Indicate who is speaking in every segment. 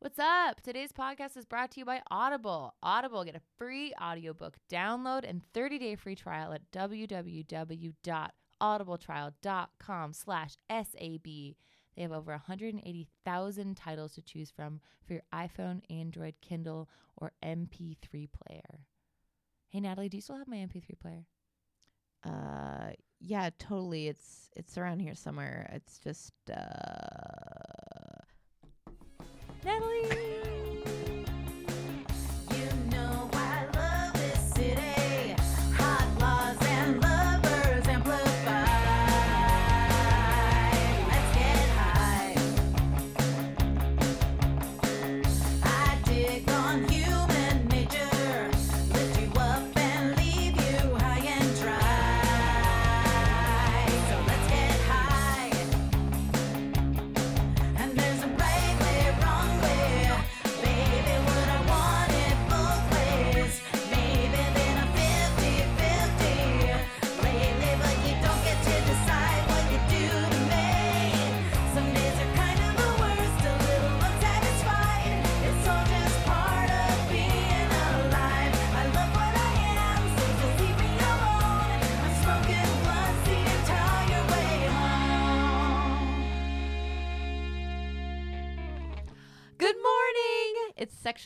Speaker 1: What's up? Today's podcast is brought to you by Audible. Audible, get a free audiobook download and 30-day free trial at www.audibletrial.com slash SAB. They have over 180,000 titles to choose from for your iPhone, Android, Kindle, or MP3 player. Hey, Natalie, do you still have my MP3 player?
Speaker 2: Uh, yeah, totally. It's it's around here somewhere. It's just uh.
Speaker 1: Natalie!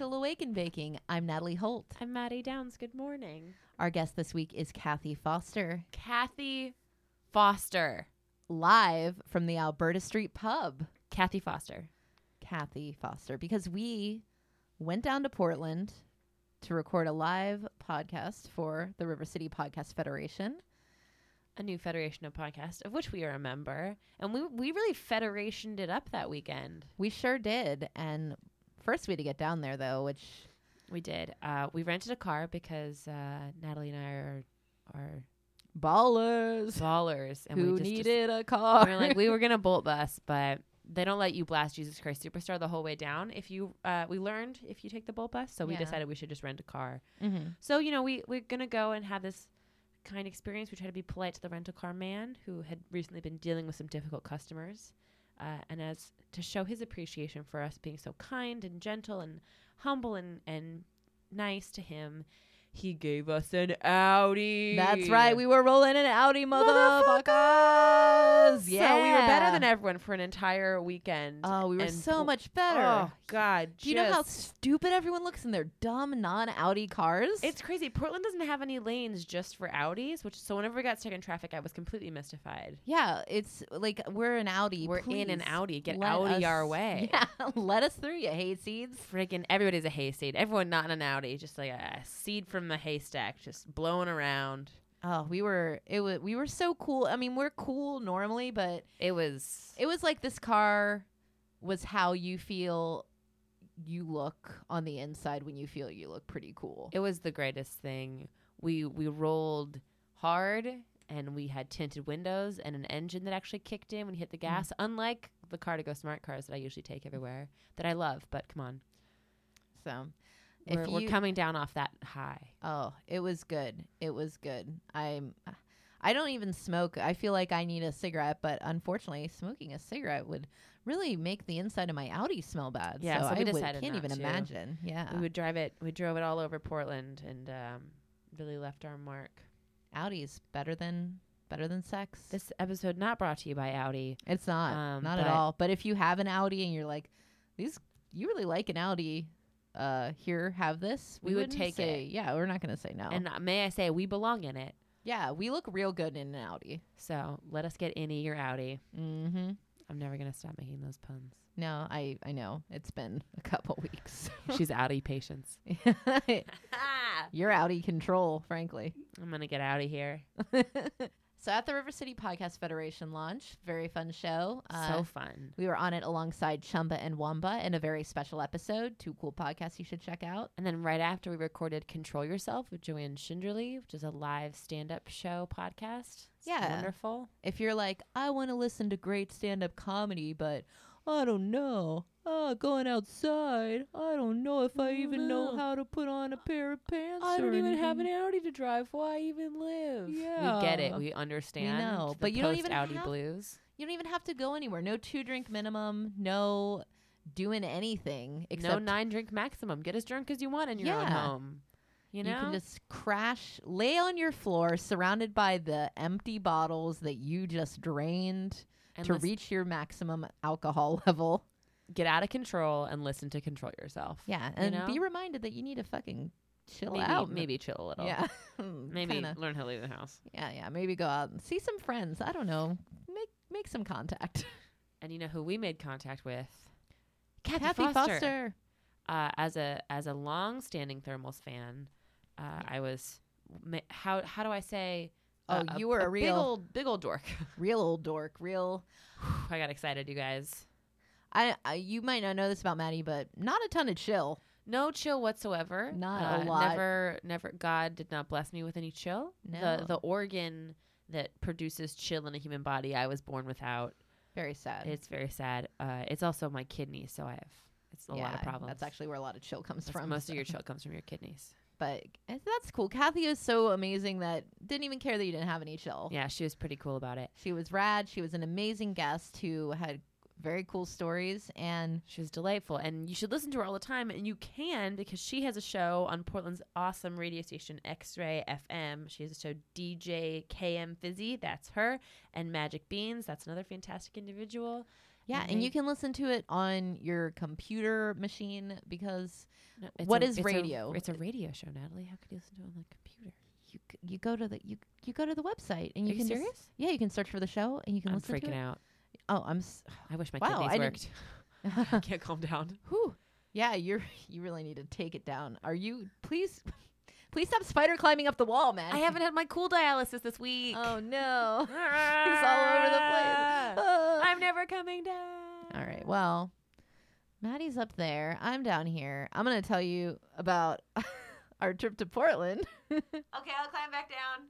Speaker 2: Sexual Awaken Baking. I'm Natalie Holt.
Speaker 1: I'm Maddie Downs. Good morning.
Speaker 2: Our guest this week is Kathy Foster,
Speaker 1: Kathy Foster.
Speaker 2: live from the Alberta Street Pub.
Speaker 1: Kathy Foster.
Speaker 2: Kathy Foster, because we went down to Portland to record a live podcast for the River City Podcast Federation.
Speaker 1: a new federation of podcasts of which we are a member and we we really federationed it up that weekend
Speaker 2: We sure did. And first we had to get down there though, which
Speaker 1: we did uh we rented a car because uh natalie and i are are
Speaker 2: ballers
Speaker 1: ballers and
Speaker 2: who
Speaker 1: we just,
Speaker 2: needed a car.
Speaker 1: we were like we were gonna bolt bus but they don't let you blast jesus christ superstar the whole way down if you uh we learned if you take the bolt bus so we
Speaker 2: Yeah.
Speaker 1: decided we should just rent a car
Speaker 2: mm-hmm.
Speaker 1: So, you know, we, we're going to go and have this kind experience. We try to be polite to the rental car man who had recently been dealing with some difficult customers. Uh, and as to show his appreciation for us being so kind and gentle and humble and, and nice to him, he gave us an Audi.
Speaker 2: That's right. We were rolling an Audi, motherfuckers. Yeah,
Speaker 1: So we were better than everyone for an entire weekend.
Speaker 2: Oh, we were
Speaker 1: and
Speaker 2: so much better.
Speaker 1: Oh, God.
Speaker 2: Do you know how stupid everyone looks in their dumb non-Audi cars?
Speaker 1: It's crazy. Portland doesn't have any lanes just for Audis, which so whenever we got stuck in traffic, I was completely mystified.
Speaker 2: yeah, it's like we're an Audi.
Speaker 1: We're in an Audi. Get Audi our way.
Speaker 2: Yeah, let us through, you hayseeds.
Speaker 1: Freaking everybody's a hayseed. Everyone not in an Audi, just like a seed from the haystack, just blowing around.
Speaker 2: Oh, we were it was we were so cool. I mean, we're cool normally, but
Speaker 1: It was.
Speaker 2: it was like this car was how you feel you look on the inside when you feel you look pretty cool.
Speaker 1: It was the greatest thing. We we rolled hard and we had tinted windows and an engine that actually kicked in when you hit the mm. gas. Unlike the car2go smart cars that I usually take everywhere that I love, but come on,
Speaker 2: So, if
Speaker 1: we're, we're coming down off that high.
Speaker 2: Oh, it was good. It was good. I'm I don't even smoke. I feel like I need a cigarette, but unfortunately, smoking a cigarette would really make the inside of my Audi smell bad.
Speaker 1: Yeah,
Speaker 2: so,
Speaker 1: so we
Speaker 2: I would, can't even
Speaker 1: to.
Speaker 2: imagine. Yeah,
Speaker 1: We would drive it. We drove it all over Portland and um, really left our mark.
Speaker 2: Audi's better than better than sex.
Speaker 1: This episode not brought to you by Audi.
Speaker 2: it's not
Speaker 1: um,
Speaker 2: not at all. But if you have an Audi and you're like, these, you really like an Audi. Uh, here, have this.
Speaker 1: We would
Speaker 2: wouldn't
Speaker 1: take
Speaker 2: say,
Speaker 1: it.
Speaker 2: Yeah, we're not gonna say no.
Speaker 1: And uh, may I say, we belong in it.
Speaker 2: yeah, we look real good in an Audi.
Speaker 1: So let us get any your Audi.
Speaker 2: Mm-hmm.
Speaker 1: I'm never gonna stop making those puns.
Speaker 2: No, I I know it's been a couple weeks.
Speaker 1: She's Audi patience.
Speaker 2: You're of control, frankly.
Speaker 1: I'm gonna get out of here.
Speaker 2: So at the River City Podcast Federation launch, very fun show. Uh,
Speaker 1: so fun.
Speaker 2: we were on it alongside Chumba and Wamba in a very special episode. Two cool podcasts you should check out.
Speaker 1: And then right after we recorded Control Yourself with Joanne Schinderly, which is a live stand-up show podcast. It's
Speaker 2: Yeah.
Speaker 1: wonderful.
Speaker 2: If you're like, I want to listen to great stand-up comedy, but I don't know. Uh, going outside, I don't know if I even know
Speaker 1: know.
Speaker 2: how to put on a pair of pants.
Speaker 1: I don't even have an Audi to drive. Why even live? we get it. We understand.
Speaker 2: know,
Speaker 1: the
Speaker 2: but you don't even
Speaker 1: post-Audi
Speaker 2: have-
Speaker 1: blues.
Speaker 2: You don't even have to go anywhere. No two drink minimum. No, doing anything
Speaker 1: no
Speaker 2: except
Speaker 1: nine drink maximum. Get as drunk as you want in your own home. You know,
Speaker 2: you can just crash, lay on your floor, surrounded by the empty bottles that you just drained
Speaker 1: and
Speaker 2: to
Speaker 1: lis-
Speaker 2: reach your maximum alcohol level.
Speaker 1: Get out of control and listen to control yourself.
Speaker 2: Yeah, and be
Speaker 1: know?
Speaker 2: reminded that you need to fucking chill
Speaker 1: maybe,
Speaker 2: out.
Speaker 1: maybe chill a little.
Speaker 2: Yeah.
Speaker 1: maybe
Speaker 2: Kinda.
Speaker 1: learn how to leave the house.
Speaker 2: Yeah, yeah. Maybe go out and see some friends. I don't know. Make make some contact.
Speaker 1: And you know who we made contact with?
Speaker 2: Kathy, Foster.
Speaker 1: Uh, as a as a long-standing Thermals fan, uh, I was ma- how how do I say?
Speaker 2: Oh, you were a
Speaker 1: big
Speaker 2: real-
Speaker 1: old big old dork.
Speaker 2: Real old dork. Real.
Speaker 1: I got excited, you guys.
Speaker 2: I, I you might not know this about Maddie, but not a ton of chill.
Speaker 1: No chill whatsoever.
Speaker 2: Not a
Speaker 1: Uh,
Speaker 2: lot.
Speaker 1: Never, never. God did not bless me with any chill.
Speaker 2: No.
Speaker 1: The the organ that produces chill in a human body, I was born without.
Speaker 2: Very sad.
Speaker 1: It's very sad. Uh, it's also my kidneys, so I have it's a lot of
Speaker 2: Yeah,
Speaker 1: problems.
Speaker 2: That's actually where a lot of chill comes
Speaker 1: That's-
Speaker 2: from.
Speaker 1: most
Speaker 2: so-
Speaker 1: of your chill comes from your kidneys.
Speaker 2: but eh, that's cool. Kathy is so amazing that didn't even care that you didn't have any chill.
Speaker 1: Yeah, she was pretty cool about it.
Speaker 2: She was rad. She was an amazing guest who had very cool stories and
Speaker 1: She was delightful, and you should listen to her all the time. And you can because she has a show on Portland's awesome radio station X Ray FM. She has a show DJ KM Fizzy, that's her, and Magic Beans, that's another fantastic individual.
Speaker 2: yeah,
Speaker 1: And
Speaker 2: and you can listen to it on your computer machine because
Speaker 1: No, it's
Speaker 2: What
Speaker 1: a-
Speaker 2: is
Speaker 1: it's a-
Speaker 2: radio?
Speaker 1: it's a radio show, Natalie. How could you listen to it on the computer?
Speaker 2: you you go to the you you go to the website and
Speaker 1: Are
Speaker 2: you
Speaker 1: you
Speaker 2: can just-
Speaker 1: serious?
Speaker 2: yeah, you can search for the show and you can
Speaker 1: I'm
Speaker 2: listen to
Speaker 1: freaking
Speaker 2: it.
Speaker 1: out.
Speaker 2: Oh, I'm s-
Speaker 1: I wish my
Speaker 2: Wow, I
Speaker 1: kidneys
Speaker 2: didn't-
Speaker 1: worked. I can't calm down.
Speaker 2: Whew. Yeah, you're you really need to take it down. Are you please please stop spider climbing up the wall, man.
Speaker 1: I haven't had my cool dialysis this week.
Speaker 2: Oh no.
Speaker 1: He's
Speaker 2: all over the place.
Speaker 1: I'm never coming down.
Speaker 2: All right. Well, Maddie's up there. I'm down here. I'm going to tell you about our trip to Portland.
Speaker 1: Okay, I'll climb back down.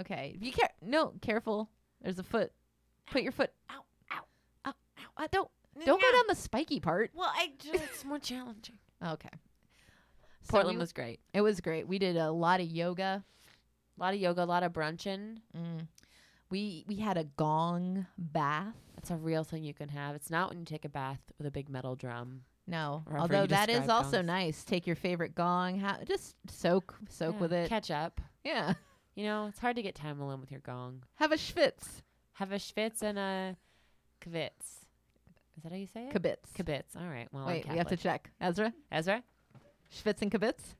Speaker 2: okay. Be care no, careful. There's a foot. Put your foot.
Speaker 1: Ow.
Speaker 2: Uh, don't don't go down the spiky part.
Speaker 1: Well, I just it's more challenging.
Speaker 2: Okay. So
Speaker 1: Portland
Speaker 2: we-
Speaker 1: was great.
Speaker 2: it was great. We did a lot of yoga.
Speaker 1: A lot of yoga, a lot of brunching.
Speaker 2: Mm. We we had a gong bath.
Speaker 1: That's a real thing you can have. It's not when you take a bath with a big metal drum.
Speaker 2: No, although that is
Speaker 1: describe
Speaker 2: also
Speaker 1: gongs.
Speaker 2: nice. Take your favorite gong, ha- just soak soak
Speaker 1: Yeah,
Speaker 2: with it.
Speaker 1: Catch up.
Speaker 2: yeah,
Speaker 1: You know, it's hard to get time alone with your gong.
Speaker 2: have a schwitz,
Speaker 1: Have a schwitz and a kvitz. Is that how you say it?
Speaker 2: kibitz.
Speaker 1: Kibitz. All right. Well,
Speaker 2: Wait, we have to check. Ezra,
Speaker 1: Ezra?
Speaker 2: schwitz and kibitz.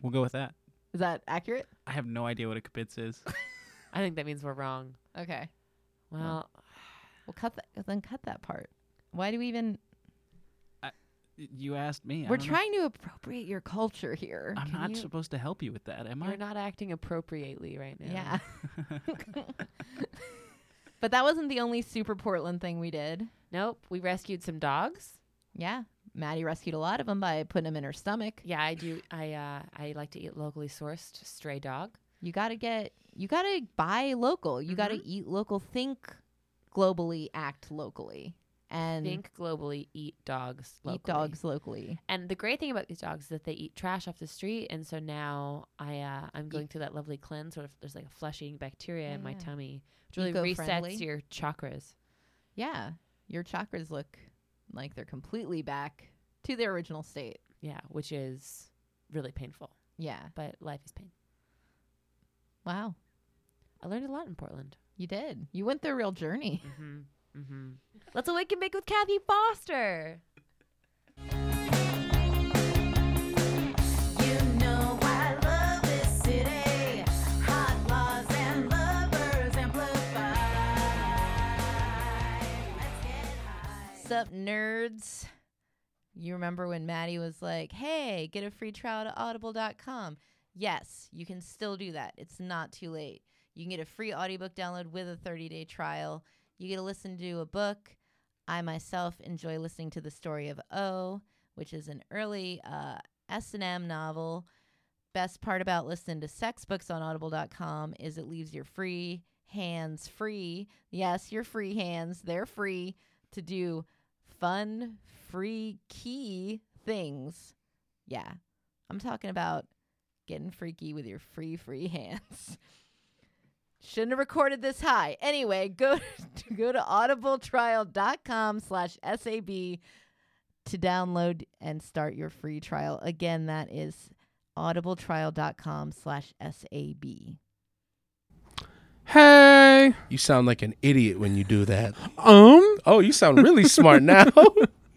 Speaker 3: We'll go with that.
Speaker 2: Is that accurate?
Speaker 3: I have no idea what a kibitz is.
Speaker 1: I think that means we're wrong.
Speaker 2: Okay,
Speaker 1: Well,
Speaker 2: we'll cut that. Then cut that part. Why do we even?
Speaker 3: Y- you asked me. I
Speaker 2: We're
Speaker 3: don't know.
Speaker 2: trying to appropriate your culture here.
Speaker 3: I'm
Speaker 1: Can
Speaker 3: not
Speaker 1: you-
Speaker 3: supposed to help you with that, am I?
Speaker 1: you're
Speaker 3: I?
Speaker 1: not acting appropriately right now.
Speaker 2: yeah, but that wasn't the only super Portland thing we did.
Speaker 1: Nope. We rescued some dogs.
Speaker 2: Yeah, Maddie rescued a lot of them by putting them in her stomach.
Speaker 1: Yeah, I do. I uh, I like to eat locally sourced stray dog.
Speaker 2: You got to get, you got to buy local. You got to
Speaker 1: Mhm.
Speaker 2: eat local, think globally, act locally, and
Speaker 1: Think globally, eat dogs. Locally.
Speaker 2: eat dogs locally.
Speaker 1: And the great thing about these dogs is that they eat trash off the street, and so now I uh, I'm going through that lovely cleanse. Sort of, there's like a flushing bacteria in my tummy, which really resets your chakras.
Speaker 2: Yeah, your chakras look like they're completely back to their original state.
Speaker 1: Yeah, which is really painful,
Speaker 2: Yeah.
Speaker 1: but life is pain.
Speaker 2: Wow.
Speaker 1: I learned a lot in Portland.
Speaker 2: You did. You went through a real journey.
Speaker 1: Mm-hmm. Mm-hmm. Let's awaken bake with Kathy Foster.
Speaker 2: Sup, nerds? You remember when Maddie was like, hey, get a free trial to audible.com? Yes, you can still do that. It's not too late. You can get a free audiobook download with a 30 day trial. You get to listen to a book. I myself enjoy listening to the story of O, which is an early uh, S&M novel. Best part about listening to sex books on audible.com is it leaves your free hands free. Yes, your free hands, they're free to do fun, free key things. Yeah. I'm talking about getting freaky with your free free hands. Shouldn't have recorded this high. Anyway, go to, go to audibletrial.com slash SAB
Speaker 3: to download and start your free trial. Again, that is audibletrial.com slash SAB.
Speaker 4: Hey.
Speaker 5: You sound like an idiot when you do that.
Speaker 4: Um.
Speaker 5: Oh, you sound really smart now.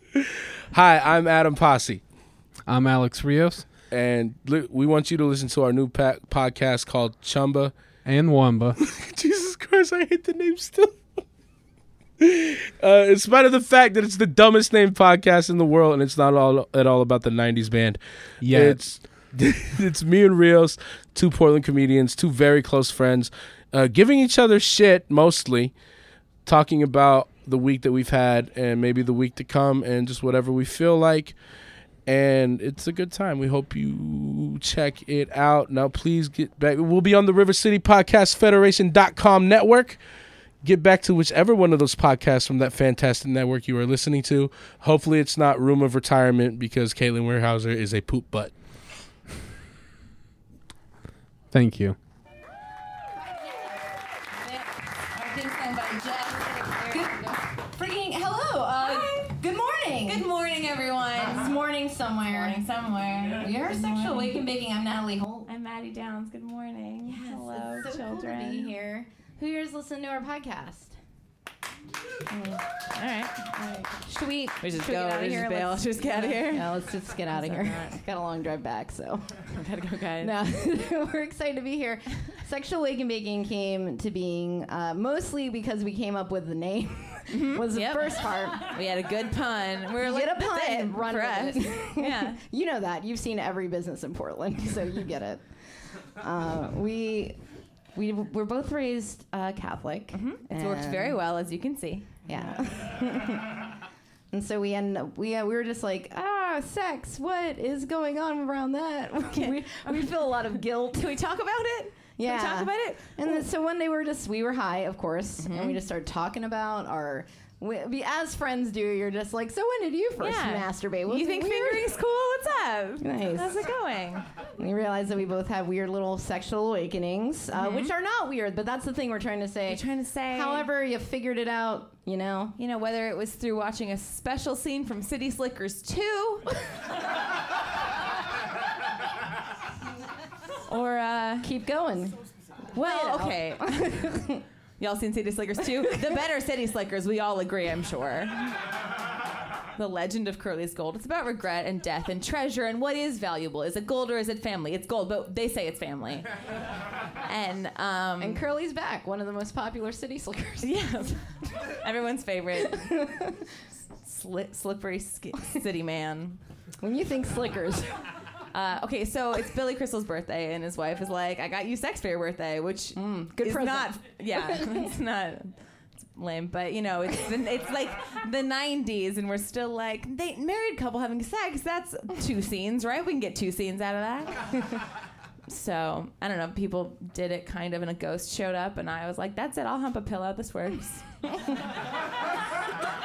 Speaker 5: Hi, I'm Adam Pasi,
Speaker 4: I'm Alex Rios
Speaker 5: and li- we want you to listen to our new pa- podcast called Chumba.
Speaker 4: and Wamba.
Speaker 5: Jesus Christ, I hate the name still. Uh, in spite of the fact that it's the dumbest named podcast in the world, and it's not all at all about the '90s band.
Speaker 4: Yeah.
Speaker 5: It's it's me and Rios, two Portland comedians, two very close friends, uh, giving each other shit mostly, talking about the week that we've had and maybe the week to come, and just whatever we feel like. And it's a good time. We hope you check it out. Now, please get back. We'll be on the River City Podcast Federation.com network. Get back to whichever one of those podcasts from that fantastic network you are listening to. Hopefully, it's not Room of Retirement because Caitlin Weierhauser is a poop butt.
Speaker 4: Thank you.
Speaker 2: Freaking hello. Uh, good morning. Good morning, everyone. It's morning somewhere. Morning somewhere. We are Sexual Wake and Baking. I'm Natalie Holt.
Speaker 6: I'm Maddie Downs. Good morning.
Speaker 2: Yes,
Speaker 6: Hello,
Speaker 2: it's so
Speaker 6: children.
Speaker 2: cool to be here. Who here's listening to our podcast?
Speaker 6: All right.
Speaker 2: Should we?
Speaker 6: We just
Speaker 2: should
Speaker 6: go.
Speaker 2: get out
Speaker 6: We
Speaker 2: of here?
Speaker 6: bail.
Speaker 2: Let's-
Speaker 6: Just get out of here.
Speaker 2: Yeah, let's just get out of here. Got a long drive back, so.
Speaker 6: Gotta go, guys.
Speaker 2: No, we're excited to be here. Sexual Wake and Baking came to being uh, mostly because we came up with the name. Was the
Speaker 6: Yep.
Speaker 2: first part.
Speaker 6: We had a good pun. We were like,
Speaker 2: Get a
Speaker 6: "That's
Speaker 2: pun,
Speaker 6: it
Speaker 2: run
Speaker 6: for us."
Speaker 2: it.
Speaker 6: Yeah.
Speaker 2: you know that. You've seen every business in Portland, so you get it. Uh, we we were both raised uh, Catholic.
Speaker 6: It's worked very well, as you can see.
Speaker 2: Yeah. and so we end up, we uh, we were just like ah sex. What is going on around that? we, we feel a lot of guilt.
Speaker 6: Can we talk about it?
Speaker 2: Yeah.
Speaker 6: Talk about it?
Speaker 2: And then, so one day we were just we were high, of course, and we just started talking about our. We, as friends do, you're just like, so when did you first
Speaker 6: Yeah.
Speaker 2: masturbate? Was
Speaker 6: you think
Speaker 2: weird?"
Speaker 6: fingering's cool? What's up?
Speaker 2: Nice.
Speaker 6: How's it going?
Speaker 2: We realized that we both have weird little sexual awakenings, uh, which are not weird, but that's the thing we're trying to say.
Speaker 6: You're trying to say.
Speaker 2: However, you figured it out, you know.
Speaker 6: you know, whether it was through watching a special scene from City Slickers 2 or, uh,
Speaker 2: Keep going.
Speaker 6: well, okay. Y'all seen City Slickers too? The better City Slickers, we all agree, I'm sure. The Legend of Curly's Gold. It's about regret and death and treasure and what is valuable. Is it gold or is it family? It's gold, but they say it's family. And, um,
Speaker 2: And Curly's back, one of the most popular city slickers.
Speaker 6: Yes. Everyone's favorite. Sli- slippery sk- city man.
Speaker 2: When you think slickers,
Speaker 6: Uh, okay, so it's Billy Crystal's birthday, and his wife is like, "I got you sex for your birthday," which
Speaker 2: good
Speaker 6: is
Speaker 2: present.
Speaker 6: not. Yeah, it's not lame, but you know, it's the, it's like the '90s, and we're still like they married couple having sex. That's two scenes, right? We can get two scenes out of that. so I don't know. People did it kind of, and a ghost showed up, and I was like, "That's it. I'll hump a pillow. This works."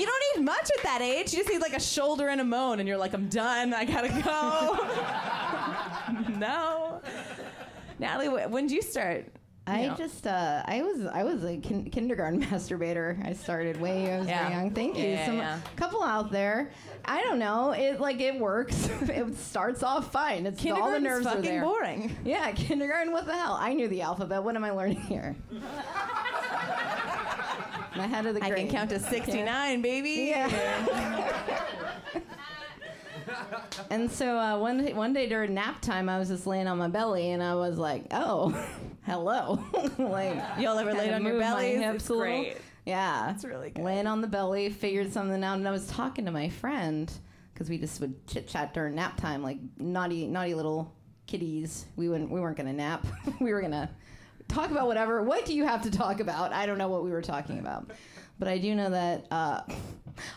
Speaker 6: You don't need much at that age. You just need like a shoulder and a moan, and you're like, I'm done. I gotta go. no. Natalie, when did you start?
Speaker 2: I
Speaker 6: No.
Speaker 2: just uh, I was I was a kin- kindergarten masturbator. I started way I was
Speaker 6: Yeah.
Speaker 2: very young. Thank you.
Speaker 6: yeah,
Speaker 2: Some
Speaker 6: yeah.
Speaker 2: couple out there. I don't know. It like it works. it starts off fine. It's all the nerves are there.
Speaker 6: boring.
Speaker 2: Yeah, kindergarten. What the hell? I knew the alphabet. What am I learning here? Head of the
Speaker 6: I
Speaker 2: grade.
Speaker 6: can count to 69, baby.
Speaker 2: Yeah. and so uh, one day, one day during nap time, I was just laying on my belly, and I was like, "Oh, hello!" like,
Speaker 6: Y'all ever laid on your
Speaker 2: belly?
Speaker 6: It's
Speaker 2: little.
Speaker 6: great.
Speaker 2: yeah,
Speaker 6: That's really good.
Speaker 2: laying on the belly, figured something out, and I was talking to my friend because we just would chit chat during nap time, like naughty, naughty little kitties. We wouldn't, we weren't gonna nap. we were gonna talk about whatever. What do you have to talk about? I don't know what we were talking about, but I do know that uh,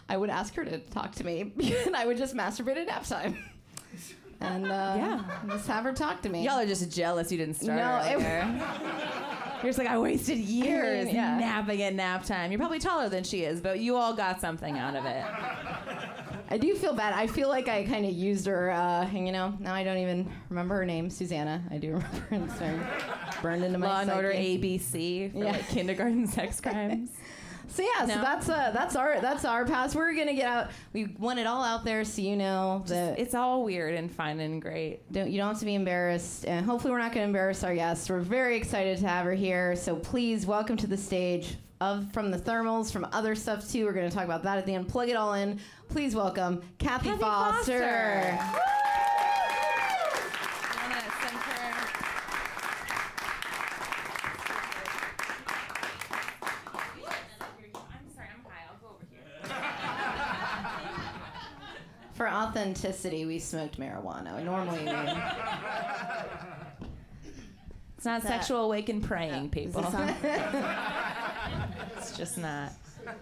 Speaker 2: I would ask her to talk to me, and I would just masturbate at nap time. And uh,
Speaker 6: Yeah.
Speaker 2: just have her talk to me.
Speaker 6: Y'all are just jealous you didn't start
Speaker 2: No, it-
Speaker 6: earlier. You're just like, I wasted years
Speaker 2: yeah.
Speaker 6: napping at nap time. You're probably taller than she is, but you all got something out of it.
Speaker 2: I do feel bad. I feel like I kind of used her, uh, you know, now I don't even remember her name, Susanna. I do remember her. It's burned into my
Speaker 6: Law and Order. ABC for
Speaker 2: Yeah.
Speaker 6: like kindergarten sex crimes.
Speaker 2: So yeah, so that's uh that's our that's our pass. We're gonna get out. We want it all out there, so you know that
Speaker 6: It's all weird and fun and great.
Speaker 2: don't you don't have to be embarrassed. And hopefully, we're not gonna embarrass our guests. We're very excited to have her here. So please welcome to the stage of from the thermals, from other stuff too. We're gonna talk about that at the end. Plug it all in. Please welcome Kathy,
Speaker 6: Kathy
Speaker 2: Foster.
Speaker 6: Foster.
Speaker 2: For authenticity, we smoked marijuana. Normally, we,
Speaker 6: It's not sexual awakened praying, people.
Speaker 7: Is this on?
Speaker 6: It's just not.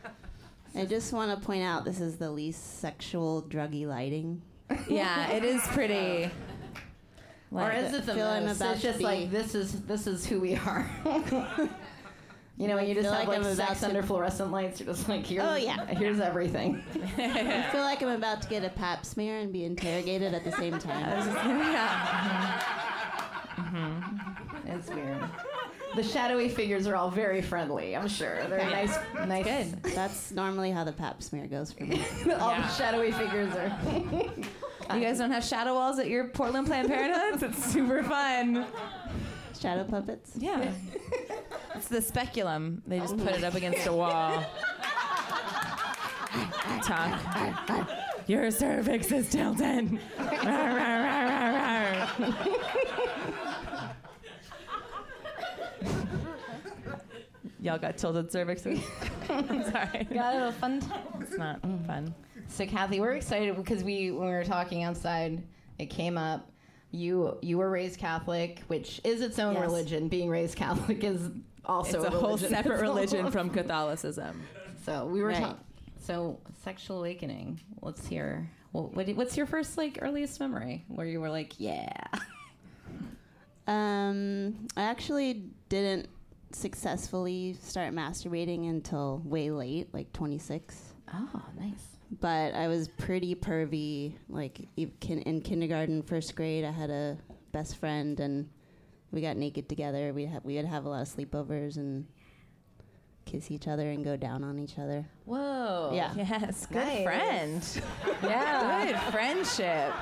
Speaker 7: I just want to point out this is the least sexual druggy lighting.
Speaker 6: Yeah, it is pretty.
Speaker 2: or is it the
Speaker 7: feel I'm
Speaker 2: most?
Speaker 7: about
Speaker 2: It's just
Speaker 7: be-
Speaker 2: like this is this is who we are. you know, when you just have
Speaker 7: like
Speaker 2: like, sex
Speaker 7: to-
Speaker 2: under fluorescent lights, you're just like, here's,
Speaker 7: Oh, yeah.
Speaker 2: here's everything.
Speaker 7: I feel like I'm about to get a pap smear and be interrogated at the same time.
Speaker 6: yeah. Mm-hmm. Mm-hmm.
Speaker 2: It's weird. The shadowy figures are all very friendly. I'm sure they're nice, nice.
Speaker 6: Good.
Speaker 7: That's normally how the pap smear goes for me.
Speaker 2: all
Speaker 6: Yeah.
Speaker 2: the shadowy figures are.
Speaker 6: You guys don't have shadow walls at your Portland Planned Parenthoods? It's super fun.
Speaker 7: Shadow puppets.
Speaker 6: Yeah. It's the speculum. They just put it up against a wall. Talk. Your cervix is tilted. Rawr, rawr, rawr, rawr, rawr. Y'all got tilted cervixes? Sorry.
Speaker 2: Got a little fun time.
Speaker 6: It's not fun.
Speaker 2: So Kathy, we're excited because we when we were talking outside, it came up. You you were raised Catholic, which is its own
Speaker 7: Yes.
Speaker 2: religion. Being raised Catholic is also
Speaker 6: it's a whole
Speaker 2: religion.
Speaker 6: separate religion from Catholicism.
Speaker 2: So we were
Speaker 7: Right.
Speaker 2: talking. So sexual awakening. Let's hear. Well, what, what's your first like earliest memory where you were like, yeah?
Speaker 7: Um, I actually didn't successfully start masturbating until way late, like 26.
Speaker 2: Oh, nice.
Speaker 7: But I was pretty pervy. Like in kindergarten, first grade, I had a best friend, and we got naked together. We had we would have a lot of sleepovers and kiss each other and go down on each other.
Speaker 2: Whoa.
Speaker 7: Yeah.
Speaker 6: Yes, good
Speaker 2: Nice.
Speaker 6: friend.
Speaker 2: Yeah.
Speaker 6: Good friendship.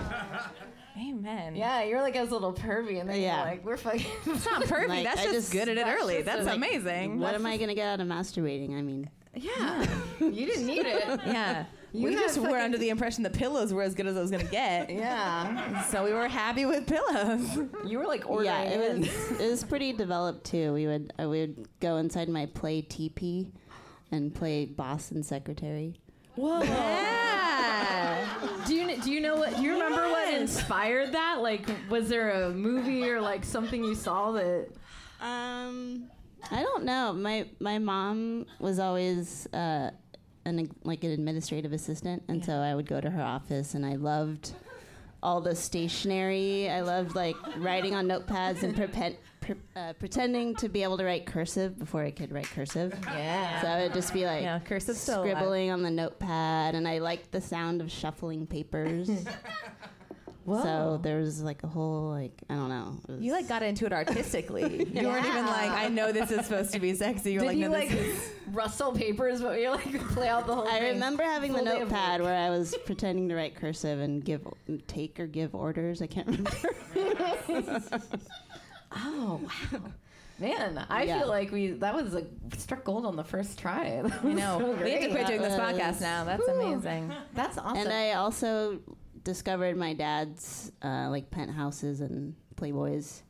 Speaker 6: Amen.
Speaker 2: Yeah, you're like a little pervy, and then
Speaker 7: Yeah.
Speaker 2: you're like, we're fucking.
Speaker 6: It's not pervy.
Speaker 7: Like,
Speaker 6: That's
Speaker 7: I
Speaker 6: just,
Speaker 7: just-
Speaker 6: good at it early. That's
Speaker 2: like-
Speaker 6: amazing.
Speaker 7: What am I gonna get out of masturbating? I mean,
Speaker 2: yeah. you didn't need it.
Speaker 6: Yeah.
Speaker 2: You
Speaker 6: we
Speaker 2: had
Speaker 6: just were under the impression the pillows were as good as I was going to get.
Speaker 2: Yeah.
Speaker 6: So we were happy with pillows.
Speaker 2: You were like ordering
Speaker 7: yeah, it was it was pretty developed too. We would I would go inside my play TP and play boss and secretary.
Speaker 2: Whoa.
Speaker 6: Yeah.
Speaker 2: Do you do you know what? Do you remember what inspired that? Like, was there a movie or like something you saw that?
Speaker 7: Um, I don't know. My my mom was always uh, an like an administrative assistant, and so I would go to her office, and I loved all the stationery. I loved like writing on notepads and prepen- pre- uh, pretending to be able to write cursive before I could write cursive.
Speaker 2: Yeah.
Speaker 7: So I would just be like
Speaker 6: Yeah, cursive
Speaker 7: scribbling on the notepad, and I liked the sound of shuffling papers. So there was like a whole like I don't know. was-
Speaker 6: You like got into it artistically. You weren't even like, I know this is supposed to be sexy. You were
Speaker 2: Did
Speaker 6: like,
Speaker 2: you
Speaker 6: no,
Speaker 2: like
Speaker 6: this is
Speaker 2: rustle papers, but you like play out the whole
Speaker 7: I
Speaker 2: thing?
Speaker 7: remember having the
Speaker 2: Full
Speaker 7: notepad where I was pretending to write cursive and give take or give orders. I can't remember.
Speaker 2: Oh wow. Man, I
Speaker 7: Yeah.
Speaker 2: feel like we that was like struck gold on the first try. That
Speaker 6: You know,
Speaker 2: so
Speaker 6: we have to
Speaker 2: great.
Speaker 6: quit doing this podcast now. That's amazing.
Speaker 2: That's awesome.
Speaker 7: and I also discovered my dad's uh, like penthouses and Playboys,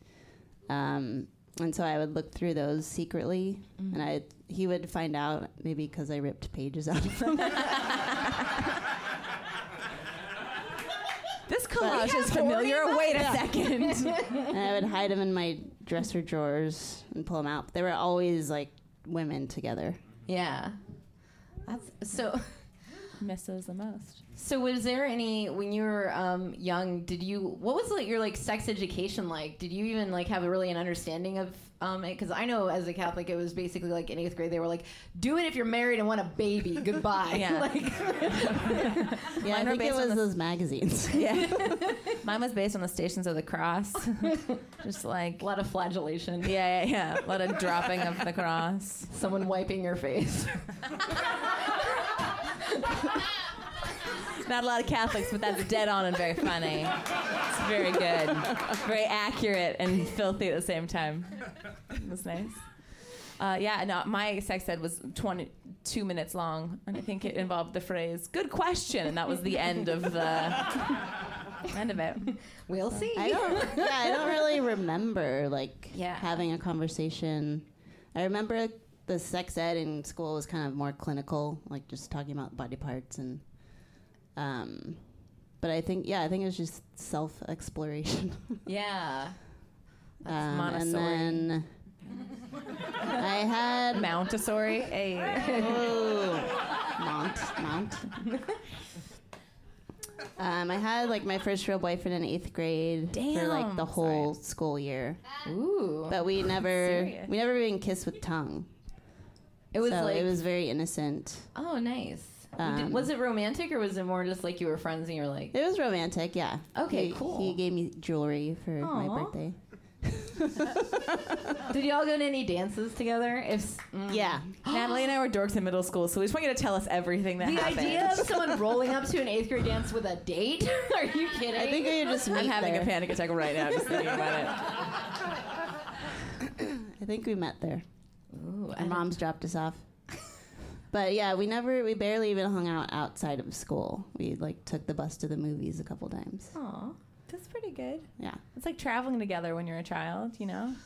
Speaker 7: um, and so I would look through those secretly, and I he would find out maybe because I ripped pages out of them.
Speaker 6: This collage is familiar. Wait a second.
Speaker 7: and I would hide them in my dresser drawers and pull them out. They were always like women together.
Speaker 2: yeah. That's so.
Speaker 6: Misses the most.
Speaker 2: So was there any when you were um, young? Did you what was like your like sex education like? Did you even like have a really an understanding of Um, because I know as a Catholic, it was basically like in eighth grade, they were like, "Do it if you're married and want a baby. Goodbye."
Speaker 6: Yeah.
Speaker 2: like,
Speaker 3: Yeah, I
Speaker 6: Mine were
Speaker 3: think it
Speaker 6: based on
Speaker 3: was
Speaker 6: the-
Speaker 3: those magazines.
Speaker 6: Yeah. Mine was based on the Stations of the Cross. Just like
Speaker 2: a lot of flagellation.
Speaker 6: yeah, yeah, yeah. A lot of dropping of the cross.
Speaker 2: Someone wiping your face.
Speaker 6: Not a lot of Catholics, but that's dead on and very funny. It's very good. Very accurate and filthy at the same time. It was nice. Uh, yeah, no, my sex ed was 22 minutes long, and I think it involved the phrase "good question," and that was the end of the end of it.
Speaker 2: We'll see.
Speaker 7: I don't. Yeah, I don't really remember like
Speaker 6: Yeah.
Speaker 7: having a conversation. I remember the sex ed in school was kind of more clinical, like just talking about body parts and. Um, but I think yeah, I think it was just self exploration.
Speaker 2: Yeah.
Speaker 6: That's
Speaker 7: um, and
Speaker 6: Montessori.
Speaker 7: then I had
Speaker 6: Montessori. A
Speaker 7: oh, Mont Mont. Um, I had like my first real boyfriend in eighth grade for like the
Speaker 6: Damn,
Speaker 7: whole school year,
Speaker 2: Ooh.
Speaker 7: but we never we never even kissed with tongue.
Speaker 2: It was
Speaker 7: so
Speaker 2: like
Speaker 7: it was very innocent.
Speaker 2: Oh, nice.
Speaker 7: Um,
Speaker 2: did- was it romantic or was it more just like you were friends and you were like,
Speaker 7: It was romantic, yeah.
Speaker 2: Okay,
Speaker 7: He-
Speaker 2: cool.
Speaker 7: He gave me jewelry for my birthday.
Speaker 2: did y'all go to any dances together? If mm.
Speaker 7: Yeah.
Speaker 6: Natalie and I were dorks in middle school, so we just want you to tell us everything that happened.
Speaker 2: The
Speaker 6: happened.
Speaker 2: idea of someone rolling up to an eighth grade dance with a date? Are you kidding?
Speaker 7: I think we were just
Speaker 6: I'm
Speaker 7: meet
Speaker 6: having
Speaker 7: there.
Speaker 6: a panic attack right now just thinking about it.
Speaker 7: I think we met there.
Speaker 2: Ooh,
Speaker 7: Our moms dropped us off. But yeah, we never, we barely even hung out outside of school. We like took the bus to the movies a couple times.
Speaker 6: Aw, that's pretty good.
Speaker 7: Yeah.
Speaker 6: It's like traveling together when you're a child, you know?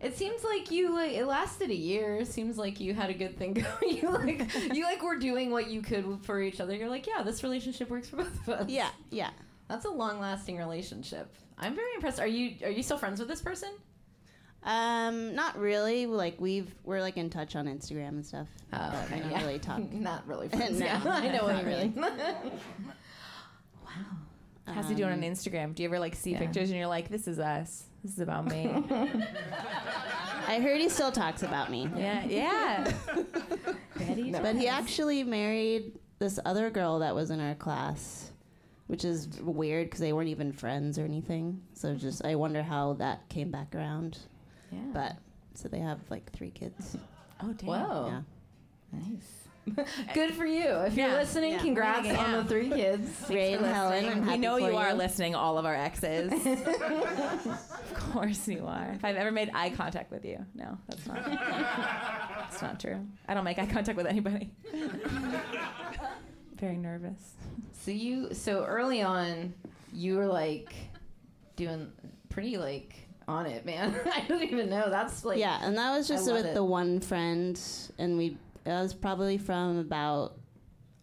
Speaker 2: It seems like you like it lasted a year. It seems like you had a good thing going. you like you like were doing what you could for each other. You're like, yeah, this relationship works for both of us.
Speaker 7: Yeah, yeah.
Speaker 2: That's a long lasting relationship. I'm very impressed. Are you are you still friends with this person?
Speaker 7: Um, not really. Like we've we're like in touch on Instagram and stuff.
Speaker 2: Oh,
Speaker 7: we don't
Speaker 2: yeah.
Speaker 7: really talk.
Speaker 2: Not really friends.
Speaker 7: No,
Speaker 2: yeah, I know what
Speaker 7: not
Speaker 2: you
Speaker 7: really.
Speaker 2: mean.
Speaker 6: How's he doing on
Speaker 7: Um,
Speaker 6: Instagram? Do you ever like see
Speaker 2: yeah.
Speaker 6: pictures and you're like, this is us. This is about me.
Speaker 7: I heard he still talks about me.
Speaker 6: yeah, yeah.
Speaker 7: But he actually married this other girl that was in our class, which is weird because they weren't even friends or anything. So just I wonder how that came back around.
Speaker 6: Yeah.
Speaker 7: But so they have like three kids.
Speaker 6: oh, damn.
Speaker 2: Whoa,
Speaker 7: Yeah.
Speaker 2: nice. Good for you. If you're listening,
Speaker 7: Yeah.
Speaker 2: congrats
Speaker 6: Yeah.
Speaker 2: on the three kids.
Speaker 7: Ray and Helen, I'm
Speaker 6: We know
Speaker 7: for
Speaker 6: you are listening, all of our exes. of course you are. If I've ever made eye contact with you, no, that's not. That's not true. I don't make eye contact with anybody. Very nervous.
Speaker 2: So you so early on, you were like doing pretty like on it, man. I don't even know. That's like
Speaker 7: yeah, and that was just with
Speaker 2: it.
Speaker 7: the one friend, and we. That was probably from about.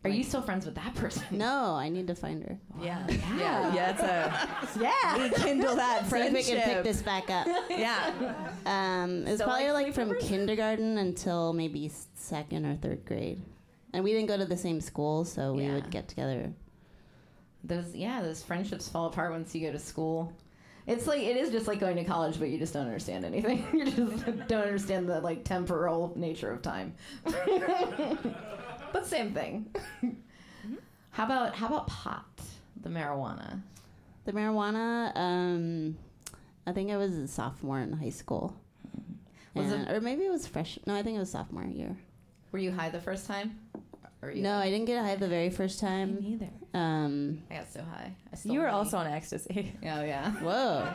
Speaker 2: Are you still friends with that person?
Speaker 7: No, I need to find her.
Speaker 6: Yeah. Yeah. Yeah. It's a
Speaker 2: Yeah.
Speaker 6: rekindle that
Speaker 7: See if
Speaker 6: friendship.
Speaker 7: we can pick this back up.
Speaker 6: Yeah.
Speaker 7: Um, it was
Speaker 2: So,
Speaker 7: probably
Speaker 2: like,
Speaker 7: like from
Speaker 2: sleepovers?
Speaker 7: kindergarten until maybe second or third grade, and we didn't go to the same school, so we
Speaker 2: Yeah.
Speaker 7: would get together.
Speaker 2: Those yeah, those friendships fall apart once you go to school. It's like it is just like going to college, but you just don't understand anything. you just don't understand the like temporal nature of time. but same thing. how about how about pot, the marijuana?
Speaker 7: The marijuana, um, I think I was a sophomore in high school,
Speaker 2: Was
Speaker 7: And-
Speaker 2: it-
Speaker 7: or maybe it was fresh. No, I think it was sophomore year.
Speaker 2: Were you high the first time? Or you
Speaker 7: No, I didn't get high the very first
Speaker 6: Me
Speaker 7: time.
Speaker 6: neither.
Speaker 7: Um,
Speaker 2: I got so high. I stole
Speaker 6: You were
Speaker 2: money.
Speaker 6: also on ecstasy.
Speaker 2: Oh yeah.
Speaker 7: whoa.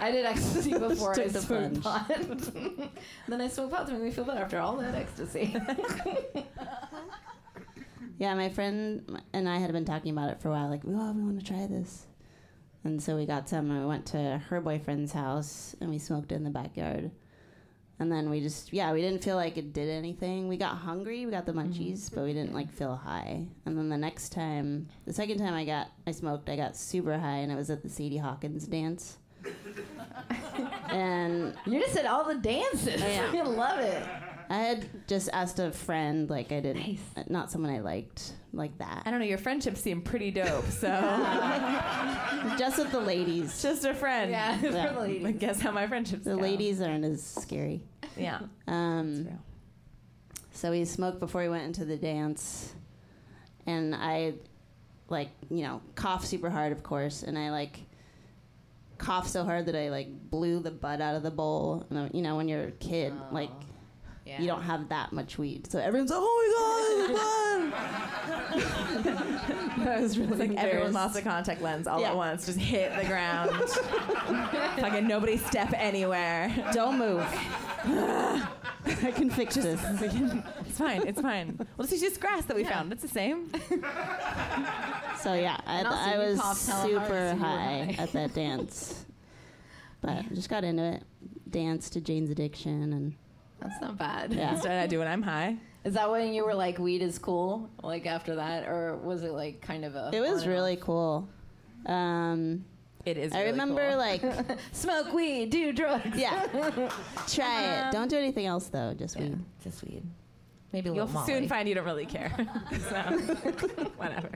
Speaker 2: I did ecstasy before I
Speaker 7: Took the
Speaker 2: smoked pot. then I smoked pot to make me feel better after all that ecstasy.
Speaker 7: Yeah, my friend and I had been talking about it for a while. Like, oh, we want to try this. And so we got some. And we went to her boyfriend's house and we smoked it in the backyard. And then we just, yeah, we didn't feel like it did anything. We got hungry, we got the munchies, but we didn't like feel high. And then the next time, the second time I got, I smoked, I got super high, and it was at the Sadie Hawkins dance. and
Speaker 2: you just said all the dances.
Speaker 7: Yeah.
Speaker 2: I love it.
Speaker 7: I had just asked a friend, like I didn't, uh, not someone I liked, like that.
Speaker 6: I don't know. Your friendships seem pretty dope. So
Speaker 7: just with the ladies.
Speaker 6: just a friend.
Speaker 2: Yeah, for the
Speaker 6: I
Speaker 2: ladies.
Speaker 6: guess how my friendships.
Speaker 7: The
Speaker 6: go.
Speaker 7: ladies aren't as scary.
Speaker 6: Yeah.
Speaker 7: Um, so he smoked before he went into the dance, and I, like, you know, coughed super hard, of course, and I like coughed so hard that I like blew the butt out of the bowl. And you know, when you're a kid, like. You don't have that much weed, so everyone's like, "Oh my god, it's blood!"
Speaker 2: That was really
Speaker 6: It's like everyone lost a contact lens all
Speaker 7: Yeah.
Speaker 6: at once, just hit the ground. Fucking nobody step anywhere.
Speaker 7: Don't move. I can fix this.
Speaker 6: It's fine. It's fine. Well, this is just grass that we found. It's the same.
Speaker 7: So yeah, I,
Speaker 2: also
Speaker 7: I was
Speaker 2: coughed hella hard,
Speaker 7: super
Speaker 2: so you were
Speaker 7: high
Speaker 2: high.
Speaker 7: at that dance, but I just got into it. Danced to Jane's Addiction, and
Speaker 2: That's not bad.
Speaker 7: yeah,
Speaker 6: Instead, I do when I'm high.
Speaker 2: Is that when you were like, weed is cool? Like after that, or was it like kind of a?
Speaker 7: it was really
Speaker 2: off?
Speaker 7: cool. Um,
Speaker 6: It is.
Speaker 7: I
Speaker 6: really
Speaker 7: remember
Speaker 6: cool.
Speaker 7: like,
Speaker 2: smoke weed, do drugs.
Speaker 7: yeah, try
Speaker 6: Um,
Speaker 7: it. Don't do anything else though. Just
Speaker 2: Yeah,
Speaker 7: weed.
Speaker 2: just weed. Maybe a
Speaker 6: You'll
Speaker 2: little
Speaker 6: soon find you don't really care. so, whatever.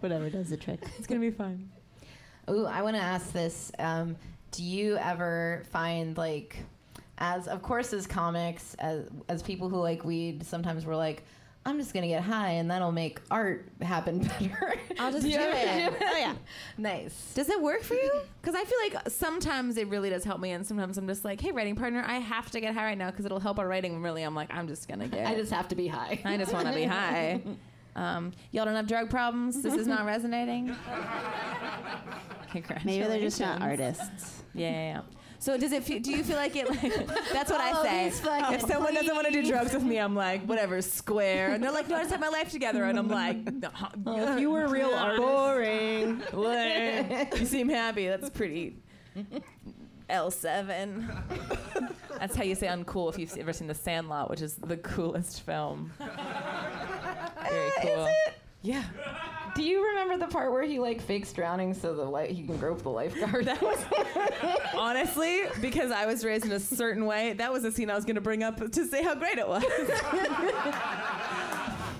Speaker 7: Whatever does the trick.
Speaker 6: It's gonna be fun.
Speaker 2: Ooh, I want to ask this. Um, do you ever find like, as of course as comics, as as people who like weed, sometimes we're like, I'm just gonna get high and that'll make art happen better.
Speaker 6: I'll just
Speaker 2: do
Speaker 6: do
Speaker 2: ever
Speaker 6: it.
Speaker 2: do
Speaker 7: Oh yeah.
Speaker 2: Nice.
Speaker 6: Does it work for you? Because I feel like sometimes it really does help me, and sometimes I'm just like, "Hey, writing partner, I have to get high right now because it'll help our writing." And really, I'm like, "I'm just gonna get."
Speaker 2: I just have to be high.
Speaker 6: I just want to be high. Um, y'all don't have drug problems. This is not resonating. Congratulations.
Speaker 7: Maybe they're just not artists.
Speaker 6: Yeah, yeah, yeah. So does it? Feel, do you feel like it? Like, that's what I
Speaker 2: Oh,
Speaker 6: say.
Speaker 2: fucking
Speaker 6: If someone doesn't want to do drugs with me, I'm like, whatever, square. And they're like, no, I just have my life together. And I'm like, if you were a real artist, boring. you seem happy. That's pretty. L7. That's how you say uncool if you've ever seen The Sandlot, which is the coolest film. Very cool. Yeah.
Speaker 2: Do you remember the part where he like fakes drowning so the li- he can grope the lifeguard? That was
Speaker 6: Honestly, because I was raised in a certain way, that was a scene I was going to bring up to say how great it was.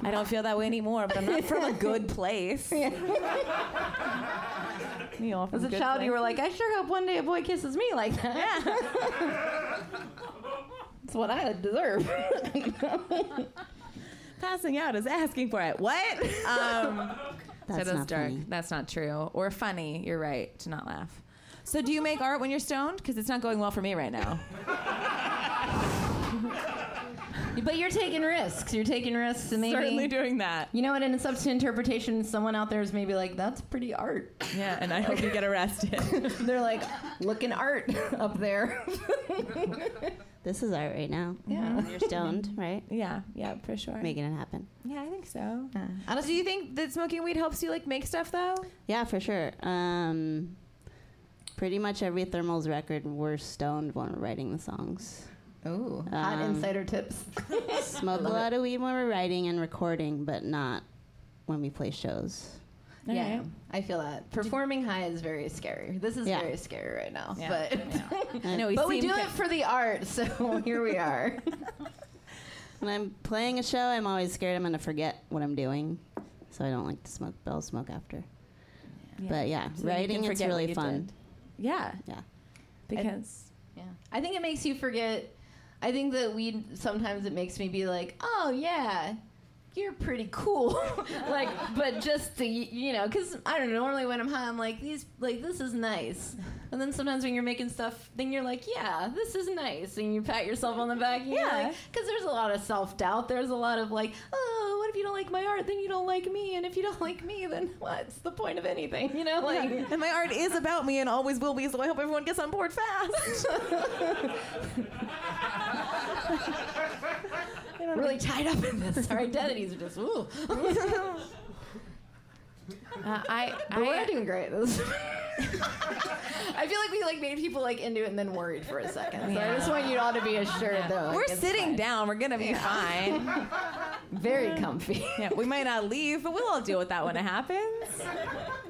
Speaker 6: I don't feel that way anymore, but I'm not from a good place. Me all
Speaker 2: as a
Speaker 6: good
Speaker 2: child, you were like, I sure hope one day a boy kisses me like that.
Speaker 6: yeah.
Speaker 2: It's what I deserve.
Speaker 6: Passing out is asking for it. What? Um,
Speaker 7: That's
Speaker 6: so
Speaker 7: not
Speaker 6: dark.
Speaker 7: funny.
Speaker 6: That's not true. Or funny. You're right to not laugh. So do you make art when you're stoned? Because it's not going well for me right now.
Speaker 2: but you're taking risks. You're taking risks, and maybe
Speaker 6: Certainly doing that.
Speaker 2: you know what? And it's up to interpretation. Someone out there is maybe like, "That's pretty art."
Speaker 6: Yeah, and I hope you get arrested.
Speaker 2: They're like, "Looking art up there."
Speaker 7: This is art right now.
Speaker 2: Yeah.
Speaker 7: You're stoned, right?
Speaker 6: yeah, yeah, for sure.
Speaker 7: Making it happen.
Speaker 6: Yeah, I think so.
Speaker 2: Uh,
Speaker 6: Do you think that smoking weed helps you like make stuff though?
Speaker 7: Yeah, for sure. Um, pretty much every Thermals record, we're stoned when we're writing the songs.
Speaker 2: Ooh, hot
Speaker 7: Um,
Speaker 2: insider tips.
Speaker 7: Smoke a lot of weed when we're writing and recording, but not when we play shows.
Speaker 2: Yeah,
Speaker 6: Alright.
Speaker 2: I feel that performing high is very scary. This is
Speaker 7: Yeah.
Speaker 2: very scary right now,
Speaker 6: Yeah.
Speaker 2: but
Speaker 6: I know we
Speaker 2: but we do
Speaker 6: ki-
Speaker 2: it for the art. So here we are.
Speaker 7: When I'm playing a show, I'm always scared I'm going to forget what I'm doing. So I don't like to smoke. But I'll smoke after. But yeah,
Speaker 6: So
Speaker 7: writing
Speaker 6: can
Speaker 7: it's really fun.
Speaker 6: did. Yeah,
Speaker 7: Yeah.
Speaker 6: because
Speaker 2: Yeah. I think it makes you forget. I think that weed sometimes it makes me be like, oh yeah, you're pretty cool. like, but just to you know, because I don't know. Normally when I'm high, I'm like these, like this is nice. And then sometimes when you're making stuff, then you're like, yeah, this is nice, and you pat yourself on the back.
Speaker 6: Yeah.
Speaker 2: Because there's a lot of self doubt. There's a lot of like, oh, what if you don't like my art? Then you don't like me, and if you don't like me, then what's the point of anything? You know, like.
Speaker 6: and my art is about me and always will be. So I hope everyone gets on board fast.
Speaker 2: really tied up in this. Our identities are just ooh.
Speaker 6: Uh, I,
Speaker 2: But we're
Speaker 6: I,
Speaker 2: doing great. I feel like we like made people like into it and then worried for a second. So I just want you all to be assured though.
Speaker 6: we're sitting
Speaker 2: fine.
Speaker 6: down. We're gonna be fine.
Speaker 2: very comfy.
Speaker 6: Yeah, we might not leave, but we'll all deal with that when it happens.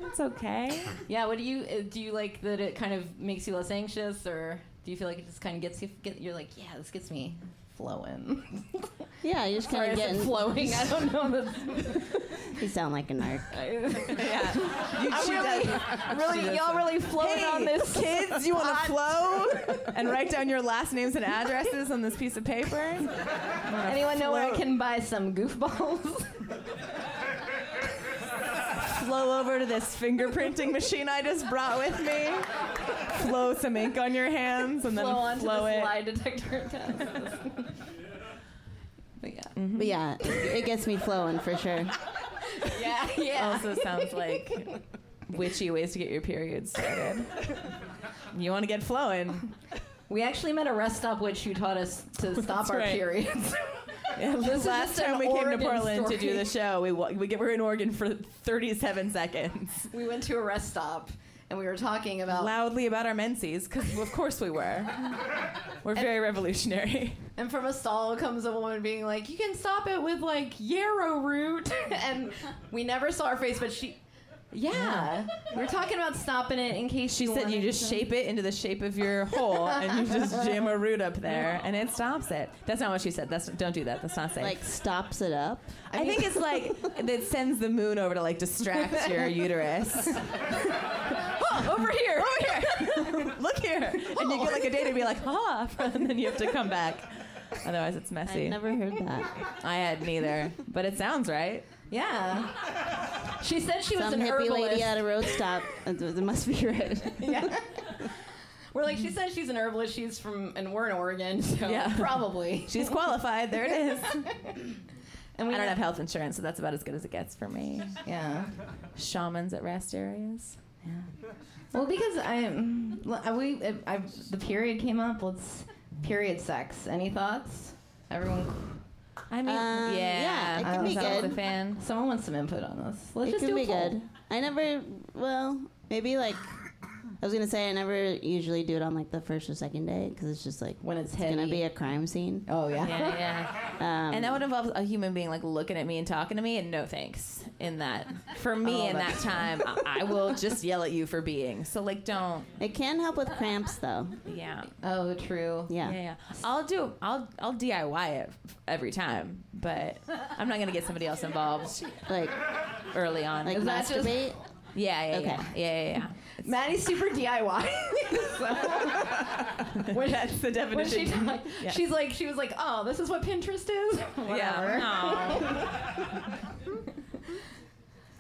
Speaker 6: It's okay.
Speaker 2: Yeah. What do you uh, do? You like that it kind of makes you less anxious, or do you feel like it just kind of gets you? Get, you're like, yeah, this gets me flowing.
Speaker 7: Yeah, you just kind of
Speaker 2: said
Speaker 7: get
Speaker 2: flowing. I don't know. That's,
Speaker 7: You sound like a narc.
Speaker 6: yeah. You,
Speaker 2: I'm
Speaker 6: she
Speaker 2: really,
Speaker 6: does-
Speaker 2: really,
Speaker 6: she
Speaker 2: y'all
Speaker 6: that.
Speaker 2: really floating
Speaker 6: Hey,
Speaker 2: on this.
Speaker 6: kids, you want to flow and write down your last names and addresses on this piece of paper?
Speaker 2: Anyone know where I can buy some goofballs?
Speaker 6: Flow over to this fingerprinting machine I just brought with me. Flow some ink on your hands and then
Speaker 2: flow onto
Speaker 6: flow
Speaker 2: the
Speaker 6: it.
Speaker 2: lie detector test. but yeah.
Speaker 7: But yeah, it, it gets me flowing for sure.
Speaker 2: Yeah, yeah.
Speaker 6: Also sounds like witchy ways to get your period started. You want to get flowing.
Speaker 2: We actually met a rest stop witch who taught us to stop
Speaker 6: That's
Speaker 2: our
Speaker 6: right.
Speaker 2: periods.
Speaker 6: Yeah,
Speaker 2: This is
Speaker 6: last time we came to
Speaker 2: Oregon
Speaker 6: Portland to do the show, we we get, were in Oregon for 37 seconds,
Speaker 2: we went to a rest stop and we were talking about
Speaker 6: loudly about our menses, because of course we were. We're very revolutionary.
Speaker 2: And from a stall comes a woman being like, "You can stop it with like yarrow root," and we never saw her face, but she, yeah, We're talking about stopping it in case
Speaker 6: She said you just
Speaker 2: to-
Speaker 6: shape it into the shape of your hole, and you just jam a root up there, and it stops it. That's not what she said. That's don't do that. That's not safe.
Speaker 7: Like stops it up.
Speaker 6: I, think it's like it sends the moon over to like distract your uterus. oh, over here, over here, look here, and you get like a day to be like, ah, and then you have to come back. Otherwise, it's messy.
Speaker 7: I've never heard that.
Speaker 6: I had neither, but it sounds right.
Speaker 2: Yeah. She said she was
Speaker 7: Some
Speaker 2: an
Speaker 7: hippie
Speaker 2: herbalist.
Speaker 7: lady at a road stop. It it must be right.
Speaker 2: yeah. We're like, she said she's an herbalist. She's from, and we're in Oregon, so
Speaker 6: Yeah.
Speaker 2: probably.
Speaker 6: She's qualified. There it is.
Speaker 2: And we
Speaker 6: I don't have health insurance, so that's about as good as it gets for me.
Speaker 2: Yeah.
Speaker 6: Shamans at rest areas. Yeah.
Speaker 2: Well, because I, l- I- we, I, I, the period came up. Let's period sex. Any thoughts? Everyone,
Speaker 6: I mean,
Speaker 7: Um,
Speaker 6: yeah,
Speaker 7: yeah, it
Speaker 2: can be
Speaker 6: I'm a
Speaker 7: good.
Speaker 6: fan.
Speaker 2: someone wants some input on this. Let's
Speaker 7: it
Speaker 2: just
Speaker 7: can
Speaker 2: do
Speaker 7: be good. I never. Well, maybe like. I was gonna say I never usually do it on like the first or second day because it's just like
Speaker 2: When it's
Speaker 7: it's gonna be a crime scene.
Speaker 2: Oh yeah.
Speaker 6: Yeah, yeah.
Speaker 7: Um,
Speaker 6: And that would involve a human being like looking at me and talking to me, and no thanks. In that, for me,
Speaker 2: Oh,
Speaker 6: in that time, I, I will just yell at you for being. So like, don't.
Speaker 7: it can help with cramps though.
Speaker 6: Yeah.
Speaker 2: Oh, true.
Speaker 7: Yeah.
Speaker 6: Yeah, yeah. I'll do. I'll I'll DIY it every time, but I'm not gonna get somebody else involved
Speaker 7: Like
Speaker 6: early on.
Speaker 7: like
Speaker 2: Is just-
Speaker 7: masturbate.
Speaker 6: yeah, yeah,
Speaker 7: Okay.
Speaker 6: yeah, yeah, yeah. yeah.
Speaker 2: Maddie's super DIY. when,
Speaker 6: That's the
Speaker 2: when she
Speaker 6: definition.
Speaker 2: talk-
Speaker 6: Yes.
Speaker 2: she's like, she was like, oh, this is what Pinterest is. Whatever.
Speaker 6: Yeah.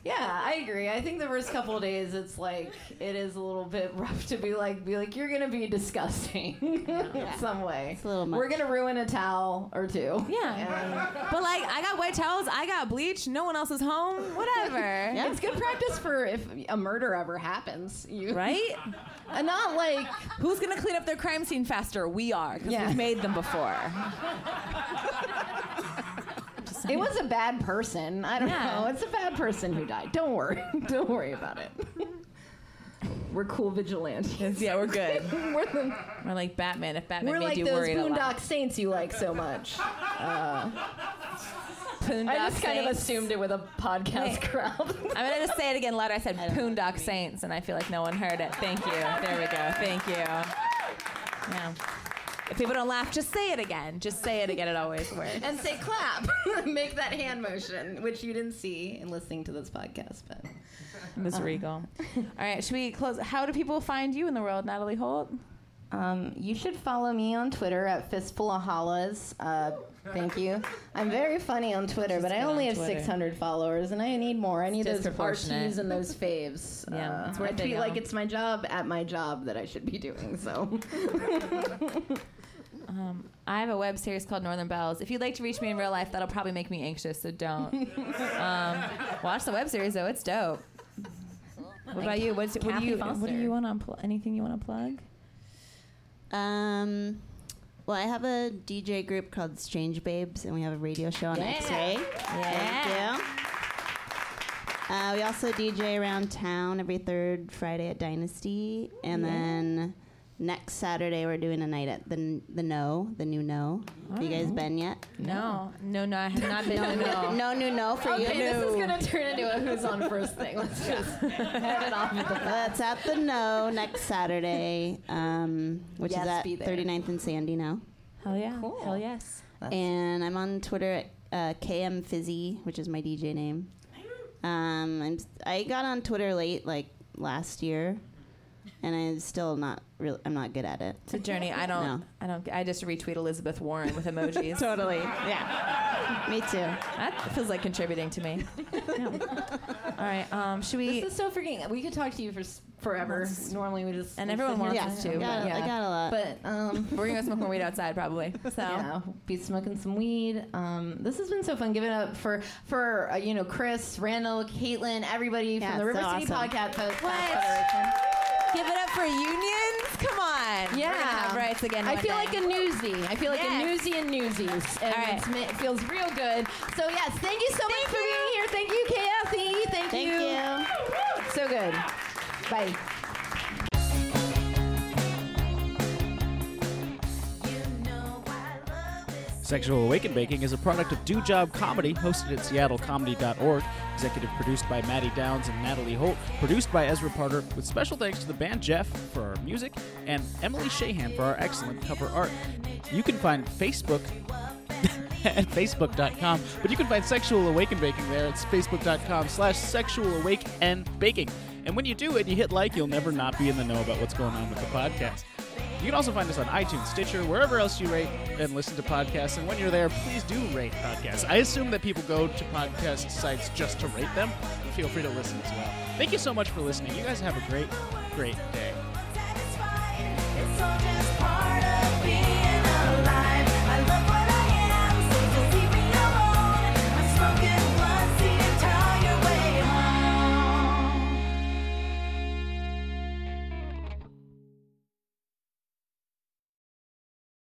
Speaker 2: Yeah, I agree. I think the first couple of days, it's like it is a little bit rough to be like, be like, you're gonna be disgusting in some way.
Speaker 7: It's a little much.
Speaker 2: We're gonna ruin a towel or two.
Speaker 6: Yeah.
Speaker 2: And
Speaker 6: But like, I got white towels. I got bleach. No one else is home. Whatever.
Speaker 2: It's good practice for if a murder ever happens. You
Speaker 6: Right?
Speaker 2: and not like
Speaker 6: Who's gonna clean up their crime scene faster? We are, because
Speaker 2: Yeah.
Speaker 6: we've made them before.
Speaker 2: It was a bad person. I don't
Speaker 6: Yeah.
Speaker 2: know. It's a bad person who died. Don't worry. Don't worry about it. We're cool vigilantes.
Speaker 6: yeah, we're good.
Speaker 2: We're, the,
Speaker 6: We're like Batman. If Batman
Speaker 2: we're
Speaker 6: made
Speaker 2: like
Speaker 6: you
Speaker 2: those
Speaker 6: worried
Speaker 2: Boondock. Saints you like so much. Uh,
Speaker 6: Poondock
Speaker 2: I just kind of assumed it with a podcast
Speaker 6: Wait.
Speaker 2: crowd.
Speaker 6: I'm gonna just say it again louder. I said Poondock Saints, and I feel like no one heard it. Thank you. There we go. Thank you. Yeah. If people don't laugh, just say it again. Just say it again. It always works.
Speaker 2: and say clap. Make that hand motion, which you didn't see in listening to this podcast, but
Speaker 6: Ms. Regal. All right, should we close? How do people find you in the world, Natalie Holt?
Speaker 2: Um, you should follow me on Twitter at Fistful of Hollas. Uh, thank you. I'm very funny on Twitter, but I only
Speaker 6: on
Speaker 2: have
Speaker 6: Twitter.
Speaker 2: 600 followers, and I need more. I need those
Speaker 6: disproportionate.
Speaker 2: RTs and those faves.
Speaker 6: Yeah,
Speaker 2: uh,
Speaker 6: it's
Speaker 2: I
Speaker 6: it,
Speaker 2: tweet like it's my job at my job that I should be doing. So
Speaker 6: Um, I have a web series called Northern Bells. If you'd like to reach me in real life, that'll probably make me anxious, so don't. um, watch the web series though; it's dope. What about you? What's, what do
Speaker 2: Kathy
Speaker 6: you? What do you want to? Pl- anything you want to plug?
Speaker 7: Um, well, I have a DJ group called Strange Babes, and we have a radio show on X-Ray. Thank you. Uh, we also DJ around town every third Friday at Dynasty, and then next Saturday we're doing a night at the the No, the new No. Have you guys been yet?
Speaker 6: No, no, no. I have not been.
Speaker 7: No,
Speaker 6: no,
Speaker 7: no, new No for you.
Speaker 2: okay, this is gonna turn into a who's on first thing. Let's just head it off with the
Speaker 7: That's at the No next Saturday, um, which
Speaker 2: Yes,
Speaker 7: is at
Speaker 2: be there.
Speaker 7: 39th and Sandy now.
Speaker 6: Hell yeah.
Speaker 2: Cool.
Speaker 6: Hell yes.
Speaker 2: That's-
Speaker 7: and I'm on Twitter at uh, KM Fizzy, which is my DJ name. Um, I'm s- I got on Twitter late, like last year, and I'm still not real. I'm not good at it.
Speaker 6: It's a journey. I don't.
Speaker 7: No.
Speaker 6: I don't. I just retweet Elizabeth Warren with emojis.
Speaker 7: Totally. Yeah. Me too.
Speaker 6: That feels like contributing to me. Yeah. All right. Um, should we?
Speaker 2: This is so freaking. We could talk to you for forever.
Speaker 6: Let's-
Speaker 2: Normally we just
Speaker 6: and
Speaker 2: we
Speaker 6: everyone wants
Speaker 2: and
Speaker 6: us to,
Speaker 2: chat,
Speaker 6: but
Speaker 7: I got, I got a lot.
Speaker 2: But um,
Speaker 6: We're gonna smoke more weed outside probably. So
Speaker 2: yeah, be smoking some weed. Um, this has been so fun. Give it up for for uh, you know Chris, Randall, Caitlin, everybody
Speaker 7: Yeah,
Speaker 2: from the River
Speaker 7: so
Speaker 2: City
Speaker 7: awesome.
Speaker 2: Podcast Co-
Speaker 6: What?
Speaker 2: Federation.
Speaker 6: give it up for unions. Come on. We're
Speaker 2: Yeah.
Speaker 6: gonna have rights again.
Speaker 2: I feel
Speaker 6: day.
Speaker 2: like a newsie. I feel like
Speaker 6: Yes.
Speaker 2: a newsie and newsies. And
Speaker 6: All right.
Speaker 2: it feels real good. So yes, thank you so much for being here. Thank you, Kathy. Thank,
Speaker 7: Thank
Speaker 2: you.
Speaker 7: you.
Speaker 2: So good. Bye.
Speaker 8: Sexual Awaken Baking is a product of Do Job Comedy, hosted at seattlecomedy.org. Executive produced by Maddie Downs and Natalie Holt. Produced by Ezra Parter, with special thanks to the band Jeff for our music and Emily Shahan for our excellent cover art. You can find Facebook at facebook.com, but you can find Sexual Awaken Baking there. It's facebook.com slash sexual awake and baking. And when you do it, you hit like, you'll never not be in the know about what's going on with the podcast. You can also find us on iTunes, Stitcher, wherever else you rate and listen to podcasts. And when you're there, please do rate podcasts. I assume that people go to podcast sites just to rate them. Feel free to listen as well. Thank you so much for listening. You guys have a great, great day.